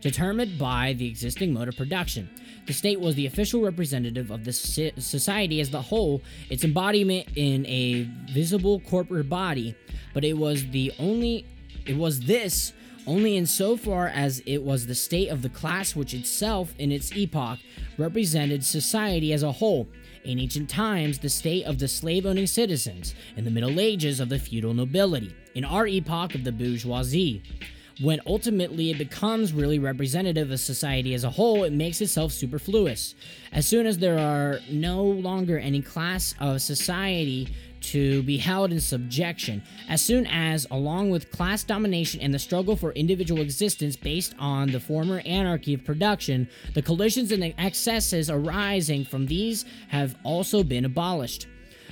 determined by the existing mode of production. The state was the official representative of the society as the whole, its embodiment in a visible corporate body, but it was the only it was this only insofar as it was the state of the class which itself, in its epoch, represented society as a whole. In ancient times, the state of the slave owning citizens, in the Middle Ages, of the feudal nobility, in our epoch, of the bourgeoisie. When ultimately it becomes really representative of society as a whole, it makes itself superfluous. As soon as there are no longer any class of society to be held in subjection as soon as, along with class domination and the struggle for individual existence based on the former anarchy of production, the collisions and the excesses arising from these have also been abolished.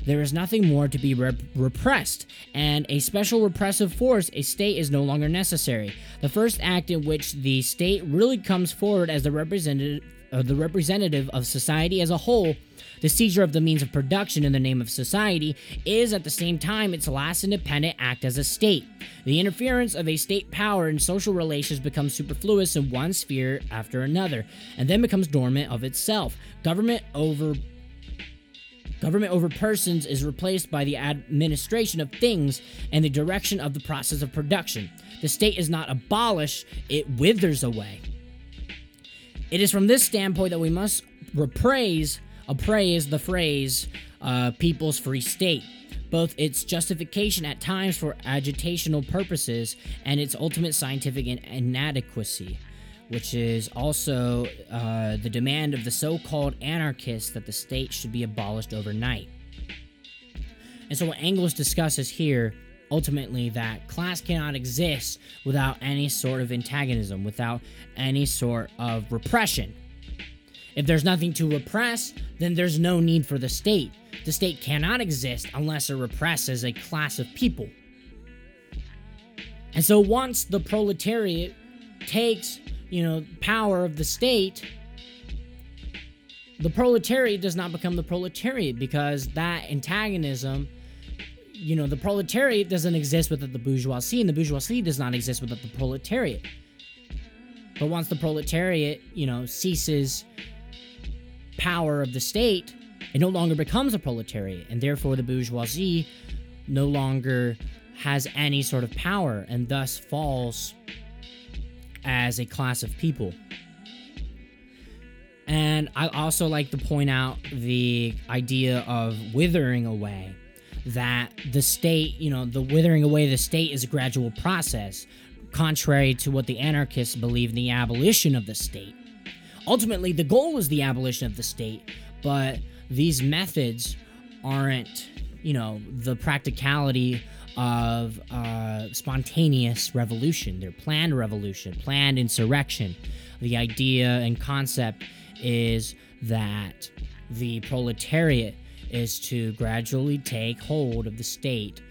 There is nothing more to be rep- repressed, and a special repressive force, a state, is no longer necessary. The first act in which the state really comes forward as the representative, uh, the representative of society as a whole the seizure of the means of production in the name of society is at the same time its last independent act as a state. The interference of a state power in social relations becomes superfluous in one sphere after another, and then becomes dormant of itself. Government over Government over persons is replaced by the administration of things and the direction of the process of production. The state is not abolished, it withers away. It is from this standpoint that we must repraise appraise the phrase uh, people's free state, both its justification at times for agitational purposes and its ultimate scientific inadequacy, which is also uh, the demand of the so called anarchists that the state should be abolished overnight. And so, what Engels discusses here ultimately that class cannot exist without any sort of antagonism, without any sort of repression. If there's nothing to repress, then there's no need for the state. The state cannot exist unless it represses a class of people. And so once the proletariat takes, you know, power of the state, the proletariat does not become the proletariat because that antagonism you know, the proletariat doesn't exist without the bourgeoisie, and the bourgeoisie does not exist without the proletariat. But once the proletariat, you know, ceases power of the state, it no longer becomes a proletariat, and therefore the bourgeoisie no longer has any sort of power and thus falls as a class of people. And I also like to point out the idea of withering away. That the state, you know, the withering away of the state is a gradual process, contrary to what the anarchists believe in the abolition of the state. Ultimately, the goal is the abolition of the state, but these methods aren't, you know, the practicality of uh, spontaneous revolution, their planned revolution, planned insurrection. The idea and concept is that the proletariat is to gradually take hold of the state,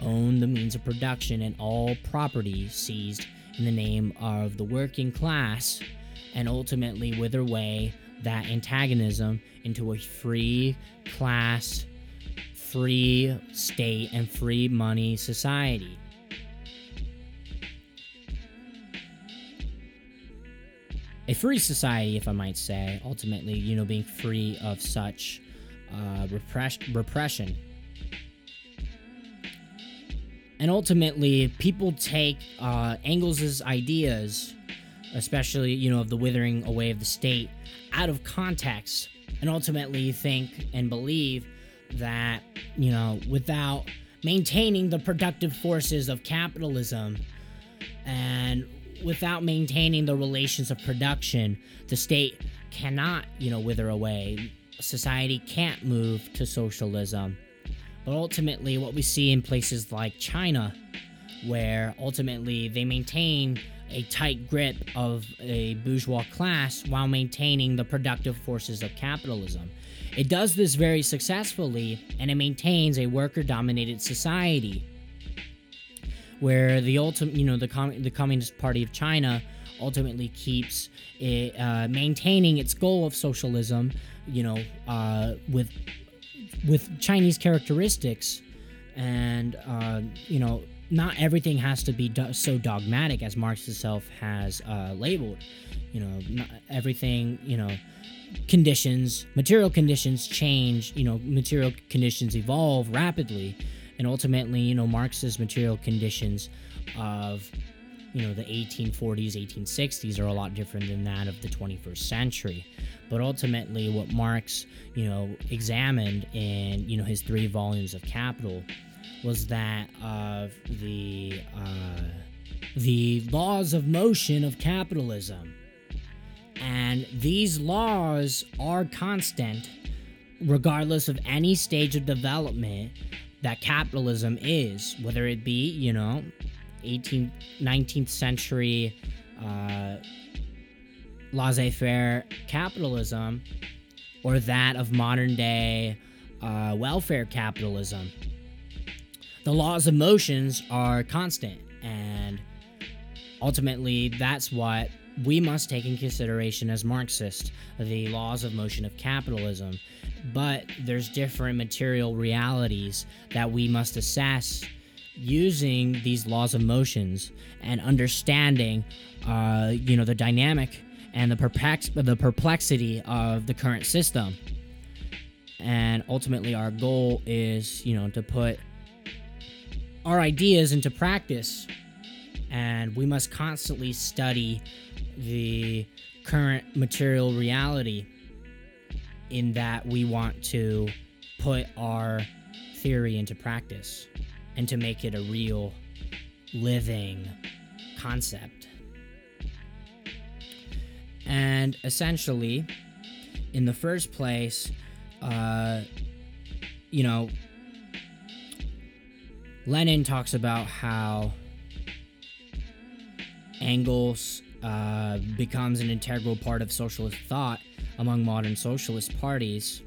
own the means of production, and all property seized in the name of the working class, and ultimately wither away that antagonism into a free class, free state, and free money society. A free society, if I might say, ultimately, you know, being free of such uh, repress- repression. And ultimately, people take uh, Engels' ideas, especially, you know, of the withering away of the state, out of context and ultimately think and believe that, you know, without maintaining the productive forces of capitalism and without maintaining the relations of production, the state cannot, you know, wither away. Society can't move to socialism. But ultimately, what we see in places like China, where ultimately they maintain a tight grip of a bourgeois class while maintaining the productive forces of capitalism. It does this very successfully and it maintains a worker dominated society where the ultimate, you know, the Com- the Communist Party of China ultimately keeps it, uh, maintaining its goal of socialism, you know, uh, with with Chinese characteristics, and uh, you know, not everything has to be do- so dogmatic as Marx himself has uh, labeled. You know, everything, you know, conditions, material conditions change. You know, material conditions evolve rapidly and ultimately, you know, Marx's material conditions of you know the 1840s 1860s are a lot different than that of the 21st century but ultimately what marx you know examined in you know his three volumes of capital was that of the uh, the laws of motion of capitalism and these laws are constant regardless of any stage of development that capitalism is, whether it be, you know, 18th, 19th century uh, laissez faire capitalism or that of modern day uh, welfare capitalism. The laws of motions are constant, and ultimately, that's what we must take in consideration as Marxists the laws of motion of capitalism. But there's different material realities that we must assess using these laws of motions and understanding uh, you know the dynamic and the perplex the perplexity of the current system. And ultimately our goal is you know to put our ideas into practice and we must constantly study the current material reality in that we want to put our theory into practice and to make it a real living concept. And essentially, in the first place, uh, you know, Lenin talks about how Engels uh, becomes an integral part of socialist thought among modern socialist parties.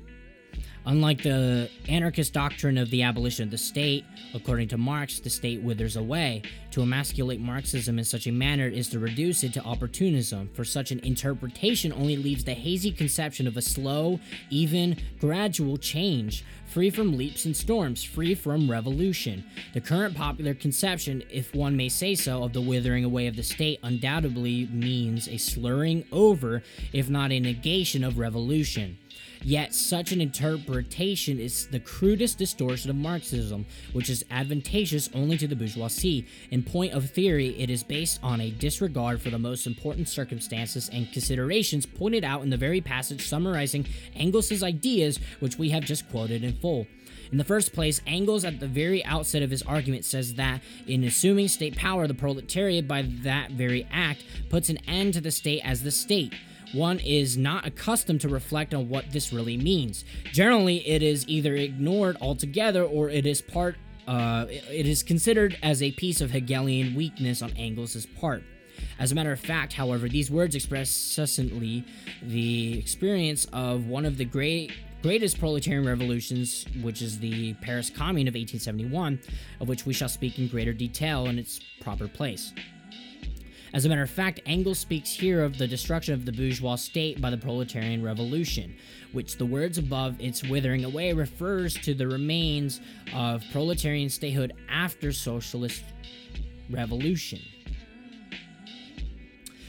Unlike the anarchist doctrine of the abolition of the state, according to Marx, the state withers away. To emasculate Marxism in such a manner is to reduce it to opportunism, for such an interpretation only leaves the hazy conception of a slow, even, gradual change, free from leaps and storms, free from revolution. The current popular conception, if one may say so, of the withering away of the state undoubtedly means a slurring over, if not a negation, of revolution. Yet, such an interpretation is the crudest distortion of Marxism, which is advantageous only to the bourgeoisie. In point of theory, it is based on a disregard for the most important circumstances and considerations pointed out in the very passage summarizing Engels' ideas, which we have just quoted in full. In the first place, Engels, at the very outset of his argument, says that in assuming state power, the proletariat, by that very act, puts an end to the state as the state one is not accustomed to reflect on what this really means. Generally, it is either ignored altogether or it is part uh, it is considered as a piece of Hegelian weakness on Engels' part. As a matter of fact, however, these words express succinctly the experience of one of the great greatest proletarian revolutions, which is the Paris Commune of 1871, of which we shall speak in greater detail in its proper place. As a matter of fact, Engels speaks here of the destruction of the bourgeois state by the proletarian revolution, which the words above its withering away refers to the remains of proletarian statehood after socialist revolution.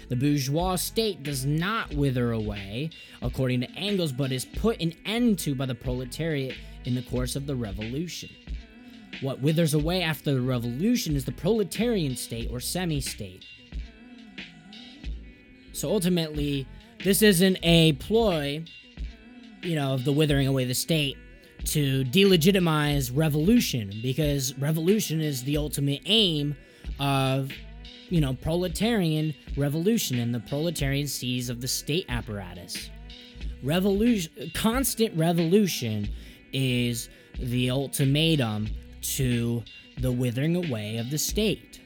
The bourgeois state does not wither away, according to Engels, but is put an end to by the proletariat in the course of the revolution. What withers away after the revolution is the proletarian state or semi state. So ultimately, this isn't a ploy, you know, of the withering away the state to delegitimize revolution because revolution is the ultimate aim of you know, proletarian revolution and the proletarian seas of the state apparatus. Revolution, constant revolution is the ultimatum to the withering away of the state.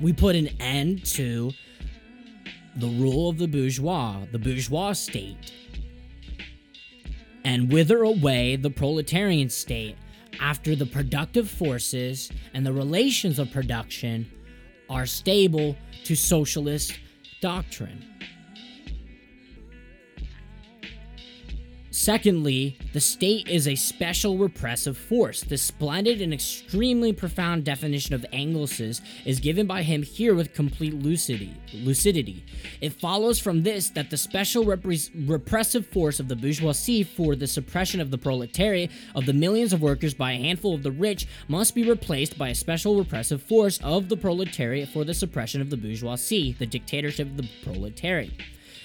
We put an end to the rule of the bourgeois, the bourgeois state, and wither away the proletarian state after the productive forces and the relations of production are stable to socialist doctrine. Secondly, the state is a special repressive force. The splendid and extremely profound definition of Engels's is given by him here with complete lucidity. lucidity. It follows from this that the special repre- repressive force of the bourgeoisie for the suppression of the proletariat of the millions of workers by a handful of the rich must be replaced by a special repressive force of the proletariat for the suppression of the bourgeoisie, the dictatorship of the proletariat.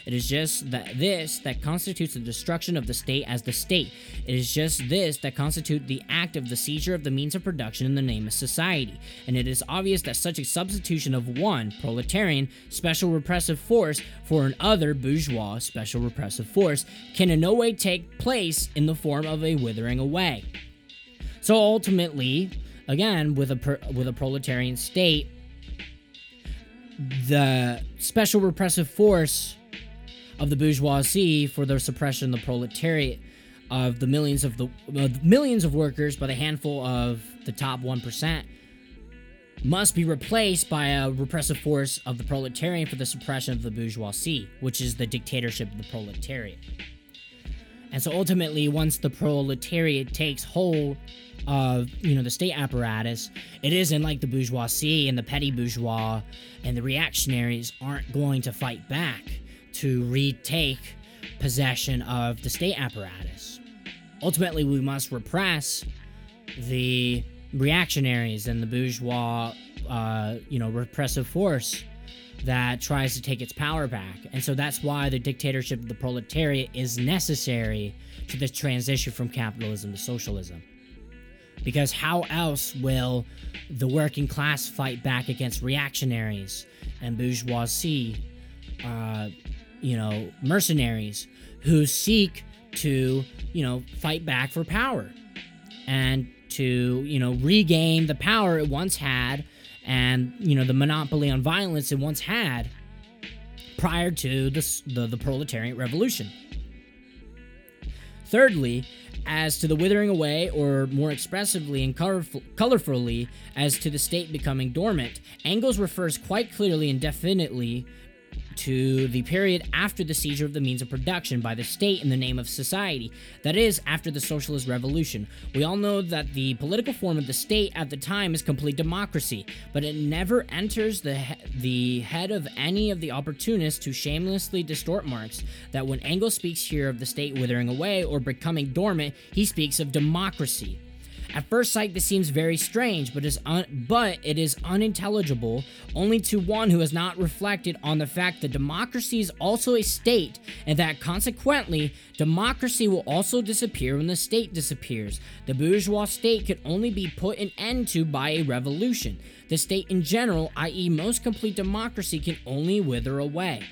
It is just that this that constitutes the destruction of the state as the state. It is just this that constitutes the act of the seizure of the means of production in the name of society. And it is obvious that such a substitution of one proletarian special repressive force for an other bourgeois special repressive force can in no way take place in the form of a withering away. So ultimately, again, with a with a proletarian state, the special repressive force of the bourgeoisie for their suppression of the proletariat of the millions of the uh, millions of workers by the handful of the top 1% must be replaced by a repressive force of the proletariat for the suppression of the bourgeoisie, which is the dictatorship of the proletariat. And so ultimately, once the proletariat takes hold of you know the state apparatus, it isn't like the bourgeoisie and the petty bourgeois and the reactionaries aren't going to fight back to retake possession of the state apparatus. Ultimately, we must repress the reactionaries and the bourgeois, uh, you know, repressive force that tries to take its power back. And so that's why the dictatorship of the proletariat is necessary to the transition from capitalism to socialism. Because how else will the working class fight back against reactionaries and bourgeoisie uh, you know, mercenaries who seek to, you know, fight back for power and to, you know, regain the power it once had and, you know, the monopoly on violence it once had prior to the, the, the proletariat revolution. Thirdly, as to the withering away, or more expressively and colorful, colorfully, as to the state becoming dormant, Engels refers quite clearly and definitely to the period after the seizure of the means of production by the state in the name of society, that is, after the Socialist Revolution. We all know that the political form of the state at the time is complete democracy, but it never enters the, he- the head of any of the opportunists to shamelessly distort Marx that when Engels speaks here of the state withering away or becoming dormant, he speaks of democracy. At first sight, this seems very strange, but, is un- but it is unintelligible only to one who has not reflected on the fact that democracy is also a state, and that consequently, democracy will also disappear when the state disappears. The bourgeois state could only be put an end to by a revolution. The state in general, i.e., most complete democracy, can only wither away.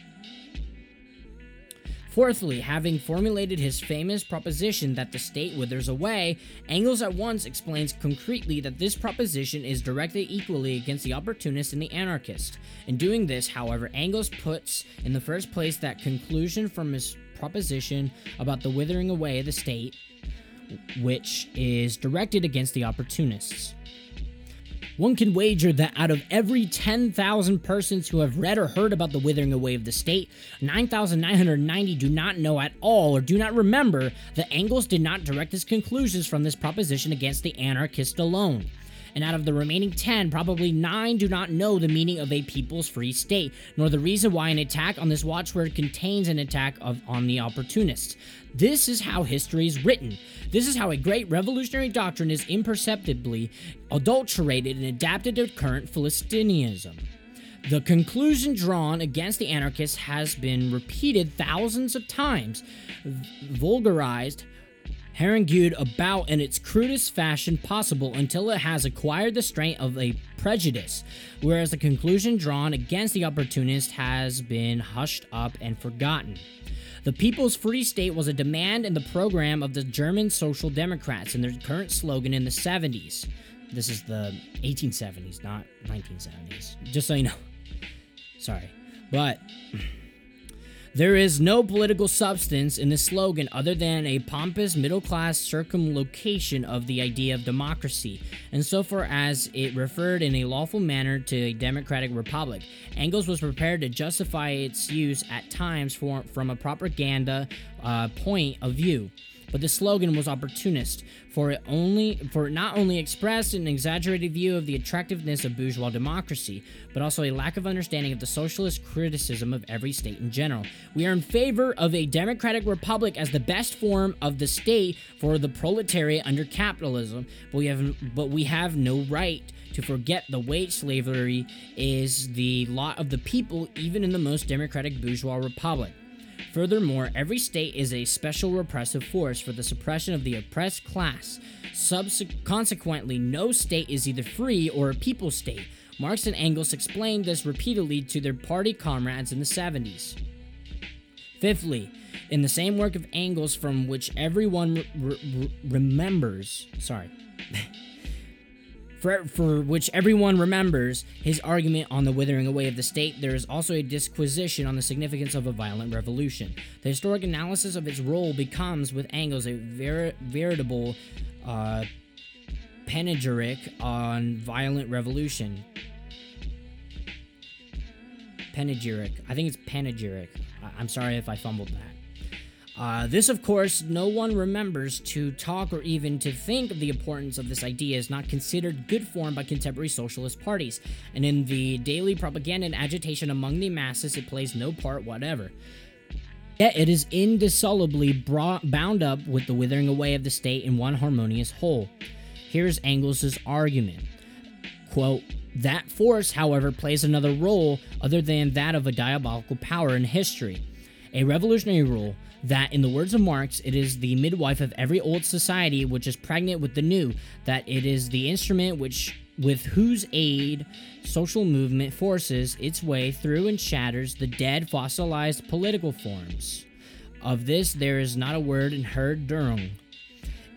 Fourthly, having formulated his famous proposition that the state withers away, Engels at once explains concretely that this proposition is directed equally against the opportunist and the anarchist. In doing this, however, Engels puts in the first place that conclusion from his proposition about the withering away of the state, which is directed against the opportunists. One can wager that out of every 10,000 persons who have read or heard about the withering away of the state, 9,990 do not know at all or do not remember that Engels did not direct his conclusions from this proposition against the anarchist alone and out of the remaining 10, probably 9 do not know the meaning of a people's free state, nor the reason why an attack on this watchword contains an attack of, on the opportunists. This is how history is written. This is how a great revolutionary doctrine is imperceptibly adulterated and adapted to current Philistinism. The conclusion drawn against the anarchists has been repeated thousands of times, vulgarized, harangued about in its crudest fashion possible until it has acquired the strength of a prejudice, whereas the conclusion drawn against the opportunist has been hushed up and forgotten. The People's Free State was a demand in the program of the German Social Democrats and their current slogan in the 70s. This is the 1870s, not 1970s. Just so you know. Sorry. But there is no political substance in this slogan other than a pompous middle class circumlocution of the idea of democracy, and so far as it referred in a lawful manner to a democratic republic. Engels was prepared to justify its use at times for, from a propaganda uh, point of view but the slogan was opportunist, for it only for it not only expressed an exaggerated view of the attractiveness of bourgeois democracy, but also a lack of understanding of the socialist criticism of every state in general. We are in favor of a democratic republic as the best form of the state for the proletariat under capitalism, but we have but we have no right to forget the wage slavery is the lot of the people even in the most democratic bourgeois republic. Furthermore, every state is a special repressive force for the suppression of the oppressed class. Subse- consequently, no state is either free or a people state. Marx and Engels explained this repeatedly to their party comrades in the 70s. Fifthly, in the same work of Engels from which everyone re- re- remembers, sorry, <laughs> for, for which everyone remembers his argument on the withering away of the state, there is also a disquisition on the significance of a violent revolution. The historic analysis of its role becomes, with Engels, a ver- veritable uh, panegyric on violent revolution. Panegyric. I think it's panegyric. I- I'm sorry if I fumbled that. Uh, this, of course, no one remembers to talk or even to think of the importance of this idea is not considered good form by contemporary socialist parties, and in the daily propaganda and agitation among the masses, it plays no part whatever. Yet it is indissolubly brought, bound up with the withering away of the state in one harmonious whole. Here's Engels' argument. Quote, that force, however, plays another role other than that of a diabolical power in history. A revolutionary rule that, in the words of Marx, it is the midwife of every old society which is pregnant with the new, that it is the instrument which with whose aid social movement forces its way through and shatters the dead fossilized political forms. Of this there is not a word in Herr Dühring.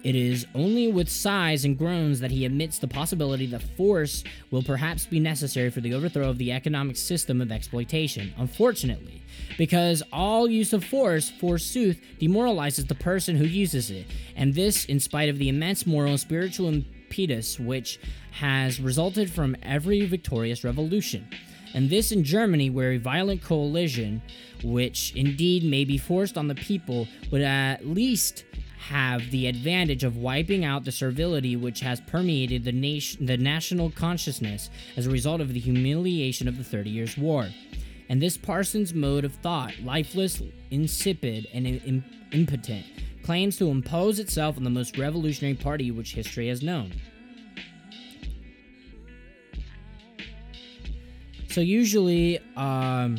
It is only with sighs and groans that he admits the possibility that force will perhaps be necessary for the overthrow of the economic system of exploitation. Unfortunately, because all use of force, forsooth, demoralizes the person who uses it, and this in spite of the immense moral and spiritual impetus which has resulted from every victorious revolution. And this in Germany, where a violent coalition, which indeed may be forced on the people, would at least have the advantage of wiping out the servility which has permeated the, nation, the national consciousness as a result of the humiliation of the Thirty Years' War. And this Parsons mode of thought, lifeless, insipid, and Im- impotent, claims to impose itself on the most revolutionary party which history has known. So, usually, um,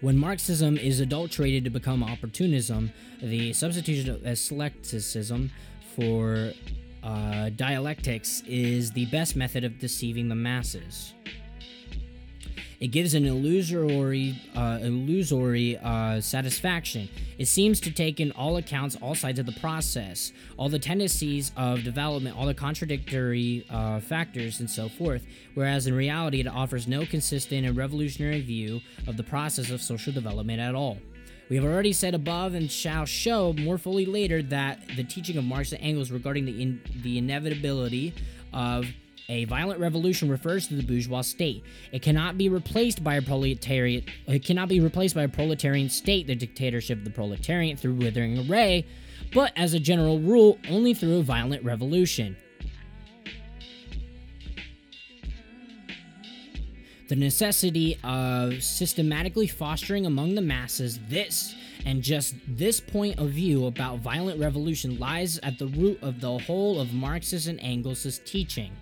when Marxism is adulterated to become opportunism, the substitution of eclecticism for uh, dialectics is the best method of deceiving the masses. It gives an illusory, uh, illusory uh, satisfaction. It seems to take in all accounts, all sides of the process, all the tendencies of development, all the contradictory uh, factors, and so forth. Whereas in reality, it offers no consistent and revolutionary view of the process of social development at all. We have already said above and shall show more fully later that the teaching of Marx and Engels regarding the in, the inevitability of a violent revolution refers to the bourgeois state. It cannot be replaced by a proletariat. It cannot be replaced by a proletarian state, the dictatorship of the proletariat through withering away, but as a general rule, only through a violent revolution. the necessity of systematically fostering among the masses this and just this point of view about violent revolution lies at the root of the whole of Marx's and Engels' teaching.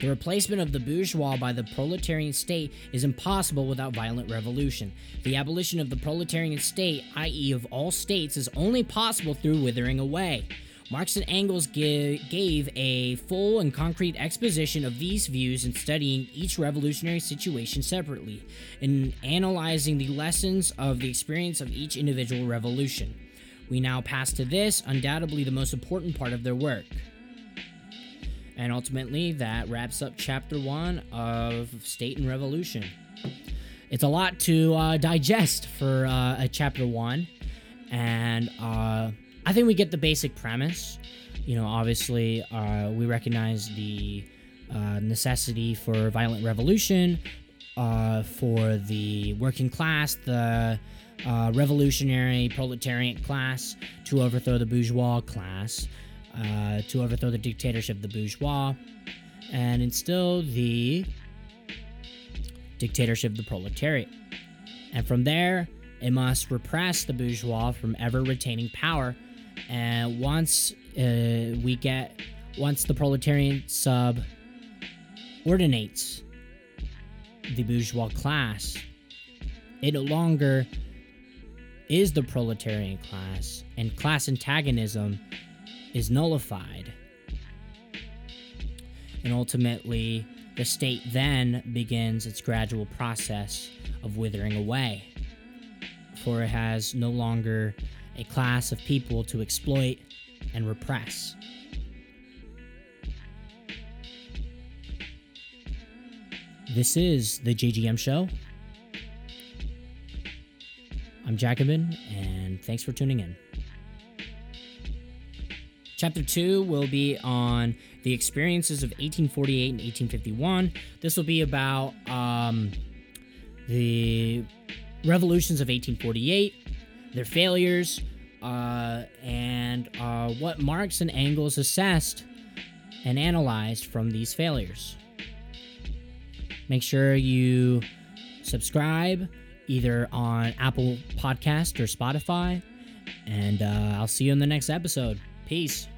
The replacement of the bourgeois by the proletarian state is impossible without violent revolution. The abolition of the proletarian state, i.e., of all states, is only possible through withering away. Marx and Engels give, gave a full and concrete exposition of these views in studying each revolutionary situation separately, and analyzing the lessons of the experience of each individual revolution. We now pass to this, undoubtedly the most important part of their work. And ultimately, that wraps up chapter one of State and Revolution. It's a lot to uh, digest for uh, a chapter one, and uh, I think we get the basic premise. You know, obviously, uh, we recognize the uh, necessity for violent revolution, uh, for the working class, the revolutionary proletariat class to overthrow the bourgeois class, uh, to overthrow the dictatorship of the bourgeois, and instill the dictatorship of the proletariat. And from there, it must repress the bourgeois from ever retaining power and once uh, we get, once the proletarian sub ordinates the bourgeois class, it no longer is the proletarian class, and class antagonism is nullified. And ultimately, the state then begins its gradual process of withering away, for it has no longer a class of people to exploit and repress. This is the JGM Show. I'm Jacobin, and thanks for tuning in. Chapter 2 will be on the experiences of 1848 and 1851. This will be about um, the revolutions of 1848, their failures, uh, and uh, what Marx and Engels assessed and analyzed from these failures. Make sure you subscribe either on Apple Podcast or Spotify, and uh, I'll see you in the next episode. Peace.